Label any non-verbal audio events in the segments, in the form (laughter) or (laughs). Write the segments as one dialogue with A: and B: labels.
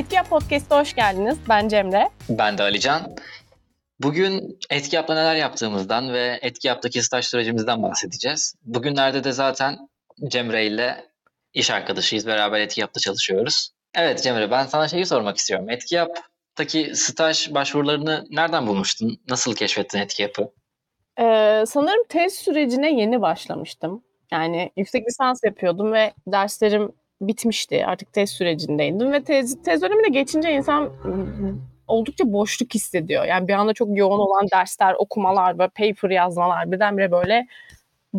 A: Etki Yap Podcast'a hoş geldiniz. Ben Cemre.
B: Ben de Alican. Bugün Etki Yap'la neler yaptığımızdan ve Etki Yap'taki staj sürecimizden bahsedeceğiz. Bugünlerde de zaten Cemre ile iş arkadaşıyız. Beraber Etki Yap'ta çalışıyoruz. Evet Cemre ben sana şeyi sormak istiyorum. Etki Yap'taki staj başvurularını nereden bulmuştun? Nasıl keşfettin Etki Yap'ı?
A: Ee, sanırım tez sürecine yeni başlamıştım. Yani yüksek lisans yapıyordum ve derslerim bitmişti. Artık tez sürecindeydim ve tez, tez dönemine geçince insan oldukça boşluk hissediyor. Yani bir anda çok yoğun olan dersler, okumalar, böyle paper yazmalar birdenbire böyle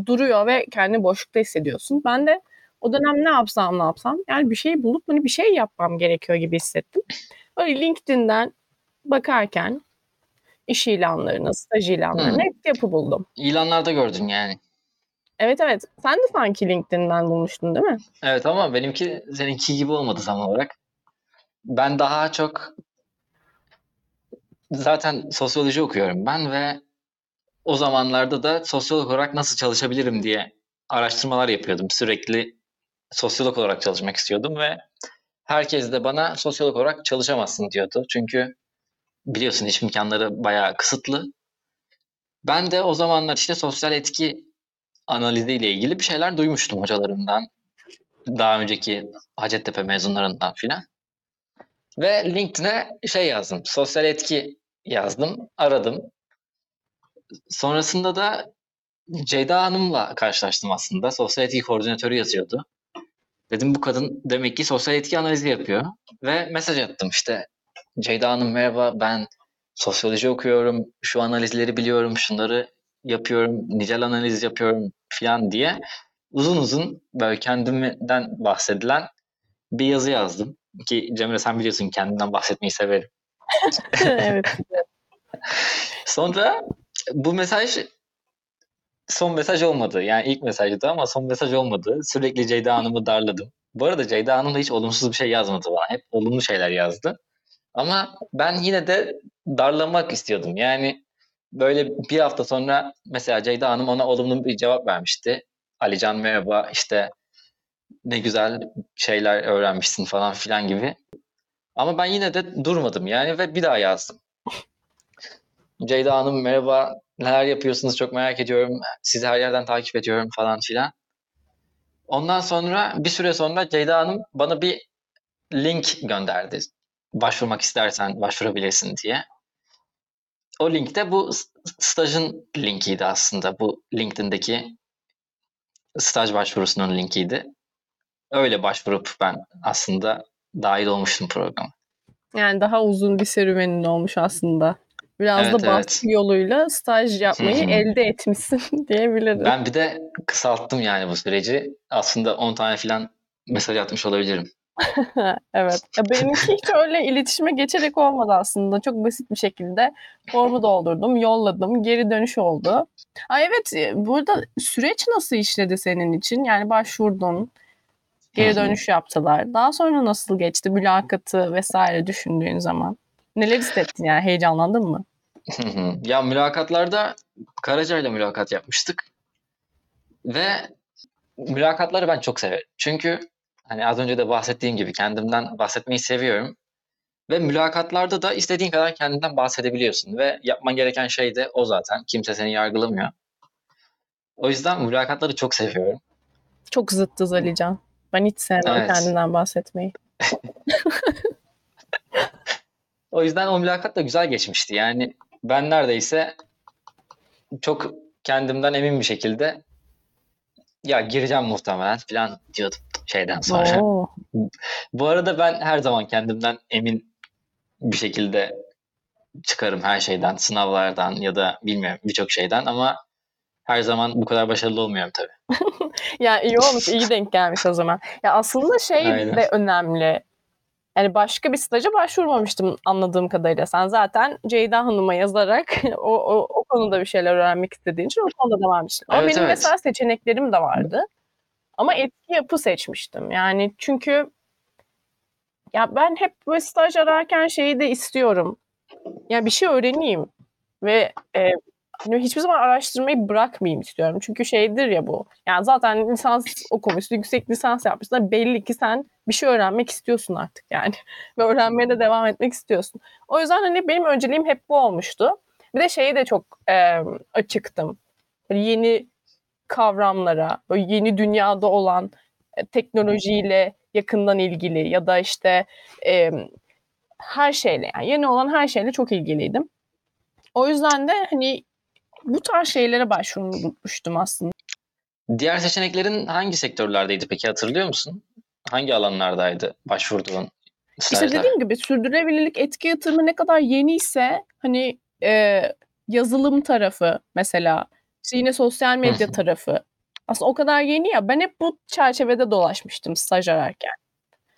A: duruyor ve kendini boşlukta hissediyorsun. Ben de o dönem ne yapsam ne yapsam yani bir şey bulup hani bir şey yapmam gerekiyor gibi hissettim. Böyle LinkedIn'den bakarken iş ilanlarını, staj ilanlarını hmm. hep yapı buldum.
B: İlanlarda gördün yani.
A: Evet evet. Sen de sanki LinkedIn'den bulmuştun değil mi?
B: Evet ama benimki seninki gibi olmadı zaman olarak. Ben daha çok zaten sosyoloji okuyorum ben ve o zamanlarda da sosyolog olarak nasıl çalışabilirim diye araştırmalar yapıyordum. Sürekli sosyolog olarak çalışmak istiyordum ve herkes de bana sosyolog olarak çalışamazsın diyordu. Çünkü biliyorsun iş imkanları bayağı kısıtlı. Ben de o zamanlar işte sosyal etki analiziyle ilgili bir şeyler duymuştum hocalarımdan. Daha önceki Hacettepe mezunlarından filan. Ve LinkedIn'e şey yazdım. Sosyal etki yazdım. Aradım. Sonrasında da Ceyda Hanım'la karşılaştım aslında. Sosyal etki koordinatörü yazıyordu. Dedim bu kadın demek ki sosyal etki analizi yapıyor. Ve mesaj attım işte. Ceyda Hanım merhaba ben sosyoloji okuyorum. Şu analizleri biliyorum. Şunları yapıyorum. Nicel analiz yapıyorum falan diye uzun uzun böyle kendimden bahsedilen bir yazı yazdım. Ki Cemre sen biliyorsun kendimden bahsetmeyi severim. (laughs)
A: evet. (laughs)
B: Sonra bu mesaj son mesaj olmadı. Yani ilk mesajdı ama son mesaj olmadı. Sürekli Ceyda Hanım'ı darladım. Bu arada Ceyda Hanım da hiç olumsuz bir şey yazmadı bana. Hep olumlu şeyler yazdı. Ama ben yine de darlamak istiyordum. Yani böyle bir hafta sonra mesela Ceyda Hanım ona olumlu bir cevap vermişti. Alican merhaba işte ne güzel şeyler öğrenmişsin falan filan gibi. Ama ben yine de durmadım yani ve bir daha yazdım. Ceyda Hanım merhaba neler yapıyorsunuz çok merak ediyorum. Sizi her yerden takip ediyorum falan filan. Ondan sonra bir süre sonra Ceyda Hanım bana bir link gönderdi. Başvurmak istersen başvurabilirsin diye o linkte bu stajın linkiydi aslında. Bu LinkedIn'deki staj başvurusunun linkiydi. Öyle başvurup ben aslında dahil olmuştum programa.
A: Yani daha uzun bir serüvenin olmuş aslında. Biraz evet, da baskı evet. yoluyla staj yapmayı elde etmişsin (laughs) diyebilirim.
B: Ben bir de kısalttım yani bu süreci. Aslında 10 tane falan mesaj atmış olabilirim. (laughs)
A: evet. Ya benimki hiç öyle iletişime geçerek olmadı aslında. Çok basit bir şekilde formu doldurdum, yolladım, geri dönüş oldu. Ay evet, e, burada süreç nasıl işledi senin için? Yani başvurdun, geri dönüş yaptılar. Daha sonra nasıl geçti mülakatı vesaire düşündüğün zaman? Neler hissettin yani? Heyecanlandın mı?
B: ya mülakatlarda Karaca'yla mülakat yapmıştık. Ve mülakatları ben çok severim. Çünkü Hani az önce de bahsettiğim gibi kendimden bahsetmeyi seviyorum. Ve mülakatlarda da istediğin kadar kendinden bahsedebiliyorsun. Ve yapman gereken şey de o zaten. Kimse seni yargılamıyor. O yüzden mülakatları çok seviyorum.
A: Çok zıttız Alican. Ben hiç sevmem evet. kendinden bahsetmeyi. (laughs)
B: o yüzden o mülakat da güzel geçmişti. Yani ben neredeyse çok kendimden emin bir şekilde ya gireceğim muhtemelen falan diyordum şeyden sonra. Oo. (laughs) Bu arada ben her zaman kendimden emin bir şekilde çıkarım her şeyden, sınavlardan ya da bilmiyorum birçok şeyden ama her zaman bu kadar başarılı olmuyorum tabii. (laughs)
A: ya iyi olmuş, iyi denk gelmiş o zaman. Ya aslında şey Aynen. de önemli. Yani başka bir staja başvurmamıştım anladığım kadarıyla. Sen zaten Ceyda Hanım'a yazarak (laughs) o, o, o konuda bir şeyler öğrenmek istediğin için o konuda devam etmiştin. Ama evet, benim evet. mesela seçeneklerim de vardı. Ama etki yapı seçmiştim. Yani çünkü ya ben hep böyle staj ararken şeyi de istiyorum. Ya bir şey öğreneyim ve e, hani hiçbir zaman araştırmayı bırakmayayım istiyorum. Çünkü şeydir ya bu. Yani zaten lisans okumuşsun, yüksek lisans yapmışsın. Belli ki sen bir şey öğrenmek istiyorsun artık yani. (laughs) Ve öğrenmeye de devam etmek istiyorsun. O yüzden hani benim önceliğim hep bu olmuştu. Bir de şeyi de çok e, açıktım. Böyle yeni kavramlara, böyle yeni dünyada olan e, teknolojiyle yakından ilgili ya da işte e, her şeyle yani yeni olan her şeyle çok ilgiliydim. O yüzden de hani bu tarz şeylere başvurmuştum aslında.
B: Diğer seçeneklerin hangi sektörlerdeydi peki hatırlıyor musun? Hangi alanlardaydı başvurduğun stajlar?
A: İşte dediğim gibi sürdürülebilirlik etki yatırımı ne kadar yeniyse hani e, yazılım tarafı mesela işte yine sosyal medya tarafı aslında o kadar yeni ya ben hep bu çerçevede dolaşmıştım staj ararken.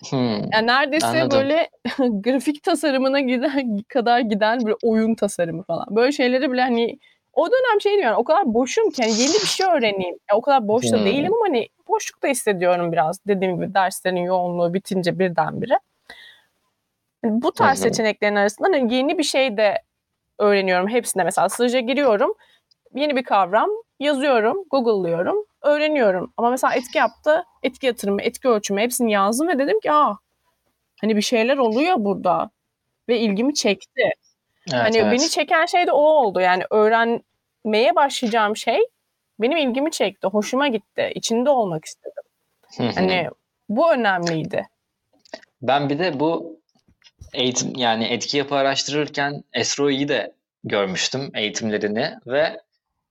B: Hmm,
A: Yani neredeyse
B: anladım.
A: böyle (laughs) grafik tasarımına giden kadar giden böyle oyun tasarımı falan. Böyle şeyleri bile hani o dönem şey diyorum o kadar boşum ki hani yeni bir şey öğreneyim. Ya o kadar boş da
B: Hmm.
A: değilim ama hani boşlukta hissediyorum biraz. Dediğim gibi derslerin yoğunluğu bitince birdenbire. Yani bu tarz
B: hı.
A: seçeneklerin arasında hani yeni bir şey de öğreniyorum hepsinde. Mesela staja giriyorum. Yeni bir kavram yazıyorum, Google'lıyorum, öğreniyorum. Ama mesela etki yaptı, etki yatırımı, etki ölçümü hepsini yazdım ve dedim ki aa hani bir şeyler oluyor burada ve ilgimi çekti.
B: Evet,
A: hani
B: evet.
A: beni çeken şey de o oldu. Yani öğrenmeye başlayacağım şey benim ilgimi çekti, hoşuma gitti, içinde olmak istedim. Hani bu önemliydi.
B: Ben bir de bu eğitim yani etki yapı araştırırken Esro'yu de görmüştüm eğitimlerini ve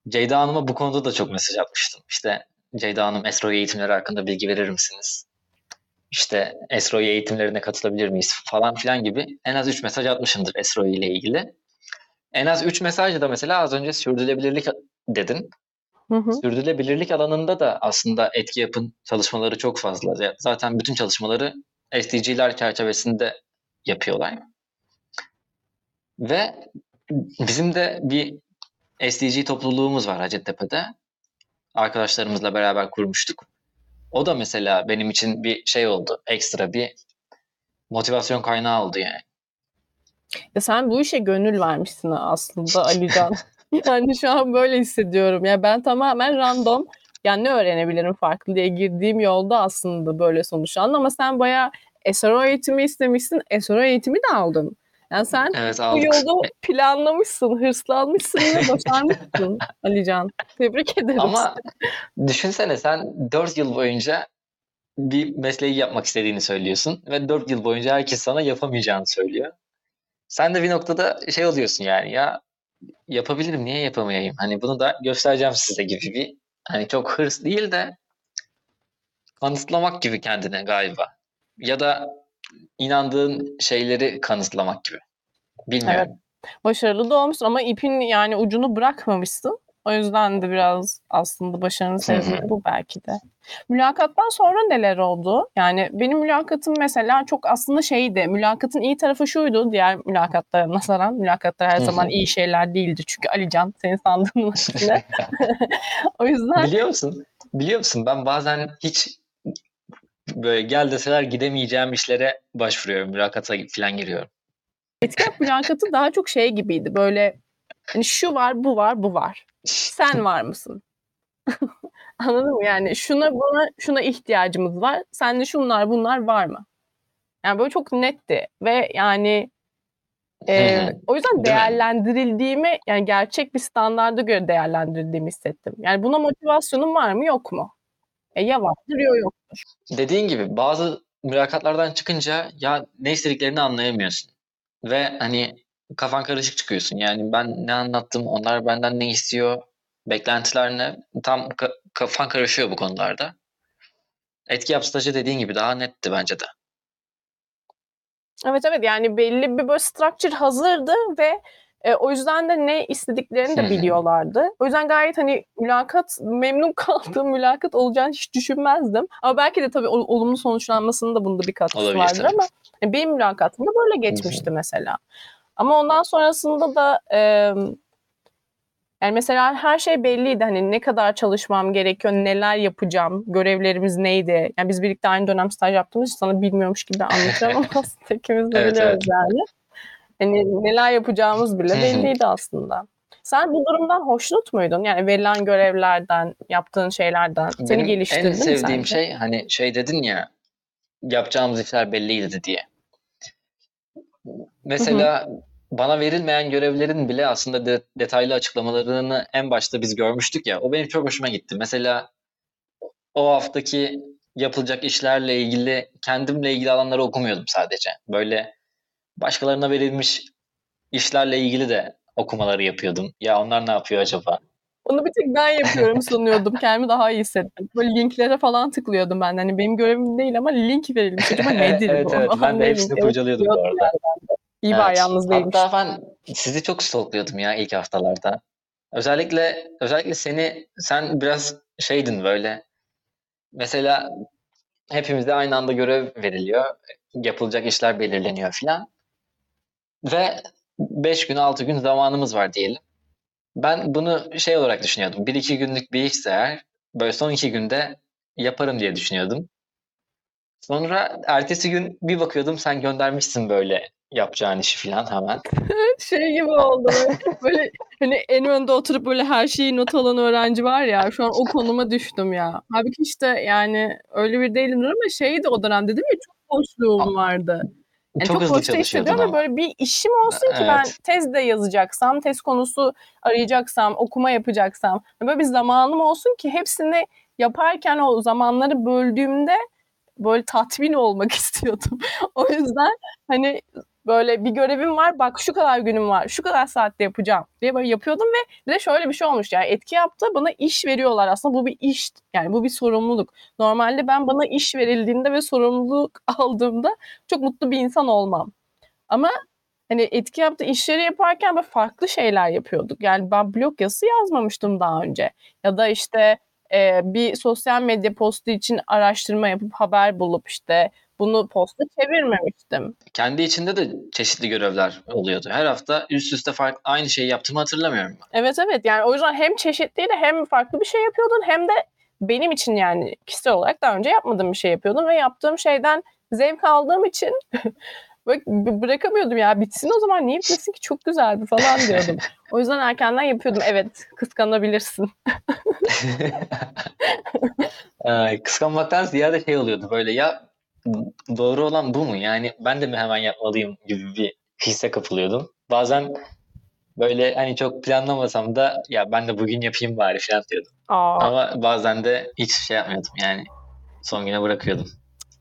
B: Ceyda Hanım'a bu konuda da çok mesaj atmıştım. İşte Ceyda Hanım Esro eğitimleri hakkında bilgi verir misiniz? İşte Esro eğitimlerine katılabilir miyiz falan filan gibi en az 3 mesaj atmışımdır Esro ile ilgili. En az 3 mesaj da mesela az önce sürdürülebilirlik dedin.
A: Hı hı.
B: Sürdürülebilirlik alanında da aslında etki yapın çalışmaları çok fazla. Zaten bütün çalışmaları SDG'ler çerçevesinde yapıyorlar. Ve bizim de bir SDG topluluğumuz var Hacettepe'de. Arkadaşlarımızla beraber kurmuştuk. O da mesela benim için bir şey oldu. Ekstra bir motivasyon kaynağı oldu yani.
A: Ya sen bu işe gönül vermişsin aslında Alican. (laughs) yani şu an böyle hissediyorum. Ya ben tamamen random yani ne öğrenebilirim farklı diye girdiğim yolda aslında böyle sonuçlandı ama sen bayağı SRO eğitimi istemişsin. SRO eğitimi de aldın. Yani sen
B: Evet
A: bu
B: aldık.
A: yolda planlamışsın, hırslanmışsın ve (laughs) başarmışsın Alican. Tebrik ederim.
B: Ama düşünsene sen 4 yıl boyunca bir mesleği yapmak istediğini söylüyorsun ve 4 yıl boyunca herkes sana yapamayacağını söylüyor. Sen de bir noktada şey oluyorsun yani ya yapabilirim niye yapamayayım? Hani bunu da göstereceğim size gibi bir hani çok hırs değil de kanıtlamak gibi kendine galiba. Ya da inandığın şeyleri kanıtlamak gibi. Bilmiyorum.
A: Başarılı da olmuşsun ama ipin yani ucunu bırakmamışsın. O yüzden de biraz aslında başarının sebebi bu belki de. Mülakattan sonra neler oldu? Yani benim mülakatım mesela çok aslında şeydi. Mülakatın iyi tarafı şuydu diğer mülakatlara nazaran. Mülakatlar her zaman iyi şeyler değildi. Çünkü Alican senin sandığın aksine. (laughs) (laughs) o yüzden
B: Biliyor musun? Biliyor musun? Ben bazen hiç böyle gel deseler gidemeyeceğim işlere başvuruyorum. Mülakata falan giriyorum.
A: etkileyen mülakatı daha çok şey gibiydi. Böyle hani şu var, bu var, bu var. Sen var mısın? (laughs) Anladın mı? Yani şuna buna şuna ihtiyacımız var. Sende şunlar bunlar var mı? Yani böyle çok netti ve yani e, o yüzden değerlendirildiğimi yani gerçek bir standarda göre değerlendirildiğimi hissettim. Yani buna motivasyonum var mı yok mu? E, ya vardır ya yoktur.
B: Dediğin gibi bazı mülakatlardan çıkınca ya ne istediklerini anlayamıyorsun. Ve hani kafan karışık çıkıyorsun. Yani ben ne anlattım, onlar benden ne istiyor, beklentiler ne? Tam ka- kafan karışıyor bu konularda. Etki yap stajı dediğin gibi daha netti bence de.
A: Evet evet yani belli bir böyle structure hazırdı ve e, o yüzden de ne istediklerini de biliyorlardı. O yüzden gayet hani mülakat memnun (laughs) kaldığım mülakat olacağını hiç düşünmezdim. Ama belki de tabii ol- olumlu sonuçlanmasının da bunda bir katkısı vardır ama yani benim mülakatımda böyle geçmişti mesela. Ama ondan sonrasında da e, yani mesela her şey belliydi. Hani ne kadar çalışmam gerekiyor, neler yapacağım, görevlerimiz neydi. Yani biz birlikte aynı dönem staj yaptığımız için sana bilmiyormuş gibi anlatıyorum (laughs) ama aslında ikimiz de
B: Evet,
A: biliyoruz
B: evet.
A: yani. Hani neler yapacağımız bile belliydi aslında. Sen bu durumdan hoşnut muydun? Yani verilen görevlerden, yaptığın şeylerden. Seni
B: Benim
A: geliştirdi
B: en sevdiğim
A: sence?
B: şey hani şey dedin ya yapacağımız işler belliydi diye. Mesela bana verilmeyen görevlerin bile aslında de- detaylı açıklamalarını en başta biz görmüştük ya. O benim çok hoşuma gitti. Mesela o haftaki yapılacak işlerle ilgili kendimle ilgili alanları okumuyordum sadece. Böyle başkalarına verilmiş işlerle ilgili de okumaları yapıyordum. Ya onlar ne yapıyor acaba?
A: Onu bir tek ben yapıyorum (laughs) sanıyordum. Kendimi daha iyi hissettim. Böyle linklere falan tıklıyordum ben. Hani benim görevim değil ama link verilmiş. Acaba (laughs) nedir
B: evet
A: bu?
B: evet ben de hepsini kurcalıyordum bu arada.
A: İyi bari
B: Evet.
A: yalnız değilmiş.
B: Hatta ben sizi çok stalklıyordum ya ilk haftalarda. Özellikle özellikle seni sen biraz şeydin böyle. Mesela hepimize aynı anda görev veriliyor. Yapılacak işler belirleniyor filan. Ve 5 gün 6 gün zamanımız var diyelim. Ben bunu şey olarak düşünüyordum. 1-2 günlük bir işse eğer böyle son 2 günde yaparım diye düşünüyordum. Sonra ertesi gün bir bakıyordum sen göndermişsin böyle yapacağın işi filan hemen. (laughs)
A: Şey gibi oldu. (laughs) Böyle, hani en önde oturup böyle her şeyi not alan öğrenci var ya. Şu an o konuma düştüm ya. Halbuki işte yani öyle bir değilimdir ama şeydi o dönemde değil mi? Çok boşluğum vardı. Yani
B: çok,
A: çok,
B: hızlı çalışıyordun
A: hissediyorum
B: ama.
A: böyle bir işim olsun ki ben
B: Evet.
A: tez de yazacaksam, tez konusu arayacaksam, okuma yapacaksam böyle bir zamanım olsun ki hepsini yaparken o zamanları böldüğümde böyle tatmin olmak (laughs) istiyordum. o yüzden hani böyle bir görevim var bak şu kadar günüm var şu kadar saatte yapacağım diye böyle yapıyordum ve bir de şöyle bir şey olmuş yani etki yaptı bana iş veriyorlar aslında bu bir iş yani bu bir sorumluluk. Normalde ben bana iş verildiğinde ve sorumluluk (laughs) aldığımda çok mutlu bir insan olmam. Ama hani etki yaptığı işleri yaparken böyle farklı şeyler yapıyorduk. Yani ben blog yazısı yazmamıştım daha önce. Ya da işte e, bir sosyal medya postu için araştırma yapıp haber bulup işte bunu posta çevirmemiştim.
B: Kendi içinde de çeşitli görevler oluyordu. Her hafta üst üste farklı aynı şeyi yaptığımı hatırlamıyorum. ben.
A: Evet evet yani o yüzden hem çeşitliydi hem farklı bir şey yapıyordun hem de benim için yani kişisel olarak daha önce yapmadığım bir şey yapıyordum ve yaptığım şeyden zevk aldığım için (laughs) bırakamıyordum ya bitsin o zaman niye bitmesin ki çok güzeldi falan diyordum. (laughs) O yüzden erkenden yapıyordum evet kıskanabilirsin. (laughs)
B: Kıskanmaktan ziyade şey oluyordu böyle ya doğru olan bu mu? Yani ben de mi hemen yapmalıyım gibi bir hisse kapılıyordum. Bazen böyle hani çok planlamasam da ya ben de bugün yapayım bari falan diyordum.
A: Aa,
B: Ama bazen de hiç şey yapmıyordum yani son güne bırakıyordum.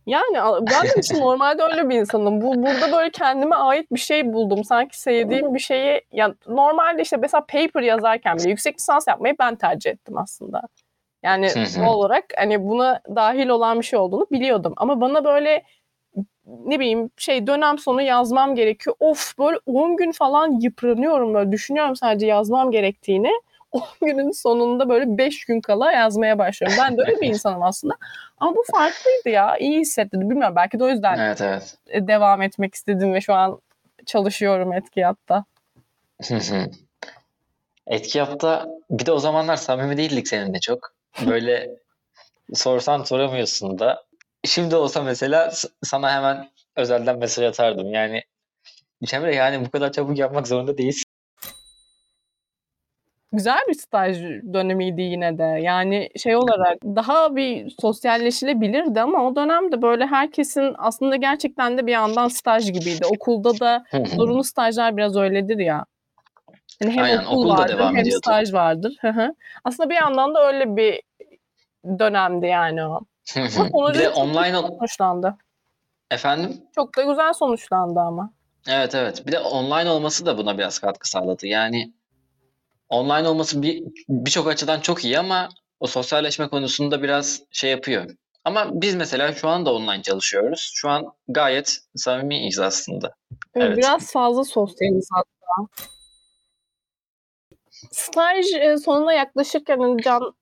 A: Yani ben de işte normalde öyle bir insanım. Bu burada böyle kendime ait bir şey buldum. Sanki sevdiğim bir şeyi ya normalde işte mesela paper yazarken bile yüksek lisans yapmayı ben tercih ettim aslında. Yani doğal olarak hani buna dahil olan bir şey olduğunu biliyordum. Ama bana böyle ne bileyim şey dönem sonu yazmam gerekiyor. Of böyle 10 gün falan yıpranıyorum böyle düşünüyorum sadece yazmam gerektiğini. (laughs) 10 günün sonunda böyle 5 gün kala yazmaya başlıyorum. Ben de öyle bir insanım aslında. Ama bu farklıydı ya. İyi hissettirdi. Bilmiyorum belki de o yüzden
B: Evet evet.
A: e, devam etmek istedim ve şu an çalışıyorum etkiyatta.
B: Hı hı. Etki yapta bir de o zamanlar samimi değildik seninle çok. Böyle sorsan soramıyorsun da. Şimdi olsa mesela sana hemen özelden mesaj atardım. Yani Cemre yani bu kadar çabuk yapmak zorunda değilsin.
A: Güzel bir staj dönemiydi yine de. Yani şey olarak daha bir sosyalleşilebilirdi ama o dönemde böyle herkesin aslında gerçekten de bir yandan staj gibiydi. Okulda da zorunlu stajlar biraz öyledir ya. Hani hem
B: Aynen,
A: okul
B: okul
A: vardır
B: devam
A: hem
B: ediyordu.
A: staj vardır. Hı hı. Aslında bir yandan da öyle bir dönemdi yani o.
B: Bir de online
A: sonuçlandı.
B: efendim
A: Çok da güzel sonuçlandı ama.
B: Evet evet. Bir de online olması da buna biraz katkı sağladı. Yani online olması bir birçok açıdan çok iyi ama o sosyalleşme konusunda biraz şey yapıyor. Ama biz mesela şu anda online çalışıyoruz. Şu an gayet samimiyiz aslında. Evet.
A: Biraz fazla sosyaliz hatta. Staj e, sonuna yaklaşırken hani Can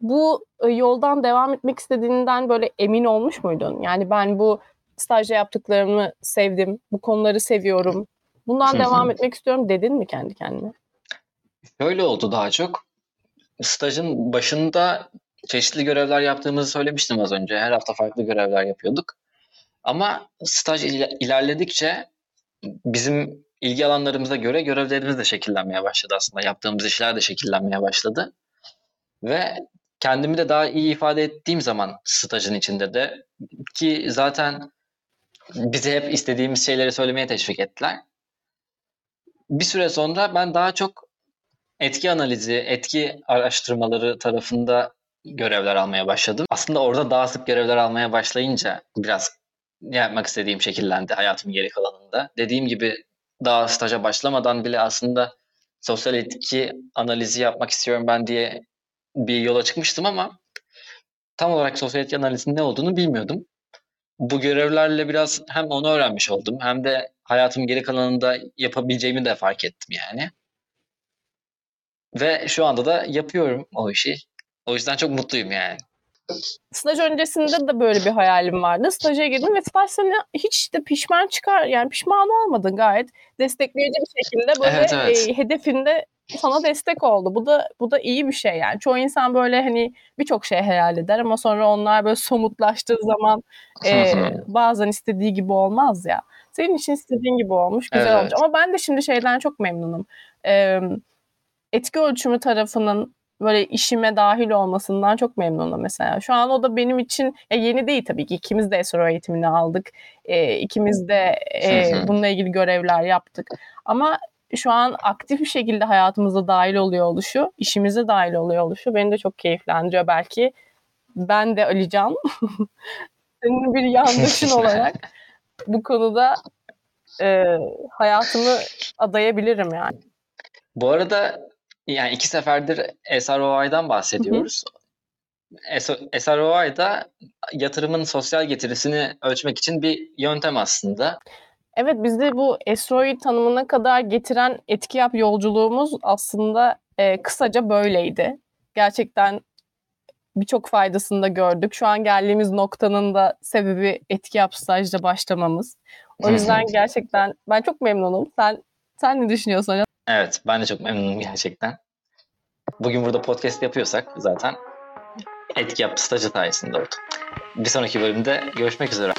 A: bu e, yoldan devam etmek istediğinden böyle emin olmuş muydun? Yani ben bu stajda yaptıklarımı sevdim, bu konuları seviyorum. Bundan devam etmek istiyorum dedin mi kendi kendine?
B: Şöyle oldu daha çok. Stajın başında çeşitli görevler yaptığımızı söylemiştim az önce. Her hafta farklı görevler yapıyorduk. Ama staj ile- ilerledikçe bizim ilgi alanlarımıza göre görevlerimiz de şekillenmeye başladı aslında. Yaptığımız işler de şekillenmeye başladı. Ve kendimi de daha iyi ifade ettiğim zaman stajın içinde de ki zaten bize hep istediğimiz şeyleri söylemeye teşvik ettiler. Bir süre sonra ben daha çok etki analizi, etki araştırmaları tarafında görevler almaya başladım. Aslında orada daha sık görevler almaya başlayınca biraz yapmak istediğim şekillendi hayatımın geri kalanında. Dediğim gibi daha staja başlamadan bile aslında sosyal etki analizi yapmak istiyorum ben diye bir yola çıkmıştım ama tam olarak sosyal etki analizinin ne olduğunu bilmiyordum. Bu görevlerle biraz hem onu öğrenmiş oldum hem de hayatım geri kalanında yapabileceğimi de fark ettim yani. Ve şu anda da yapıyorum o işi. O yüzden çok mutluyum yani.
A: Staj öncesinde de böyle bir hayalim vardı. Staja girdim ve staj seni hiç de pişman çıkar yani pişman olmadın gayet destekleyici bir şekilde böyle
B: Evet, evet.
A: e, hedefinde sana destek oldu. Bu da bu da iyi bir şey yani. Çoğu insan böyle hani birçok şey hayal eder ama sonra onlar böyle somutlaştığı zaman e, bazen istediği gibi olmaz ya. Senin için istediğin gibi olmuş, güzel
B: Evet,
A: olmuş. Ama ben de şimdi şeyden çok memnunum. E, etki ölçümü tarafının böyle işime dahil olmasından çok memnunum mesela. Şu an o da benim için ya yeni değil tabii ki. İkimiz de SRO eğitimini aldık. E, ikimiz de e, bununla ilgili görevler yaptık. Ama şu an aktif bir şekilde hayatımıza dahil oluyor oluşu, işimize dahil oluyor oluşu beni de çok keyiflendiriyor. Belki ben de Alican, (laughs) senin bir yandaşın (laughs) olarak bu konuda e, hayatımı adayabilirim yani.
B: Bu arada yani iki seferdir SROI'dan bahsediyoruz. SROI da yatırımın sosyal getirisini ölçmek için bir yöntem aslında.
A: Evet bizi bu Esro'yu tanımına kadar getiren etki yap yolculuğumuz aslında e, kısaca böyleydi. Gerçekten birçok faydasını da gördük. Şu an geldiğimiz noktanın da sebebi etki yap stajda başlamamız. O yüzden gerçekten ben çok memnunum. Sen sen ne düşünüyorsun hocam?
B: Evet, ben de çok memnunum gerçekten. Bugün burada podcast yapıyorsak zaten etki yap stajı sayesinde oldu. Bir sonraki bölümde görüşmek üzere.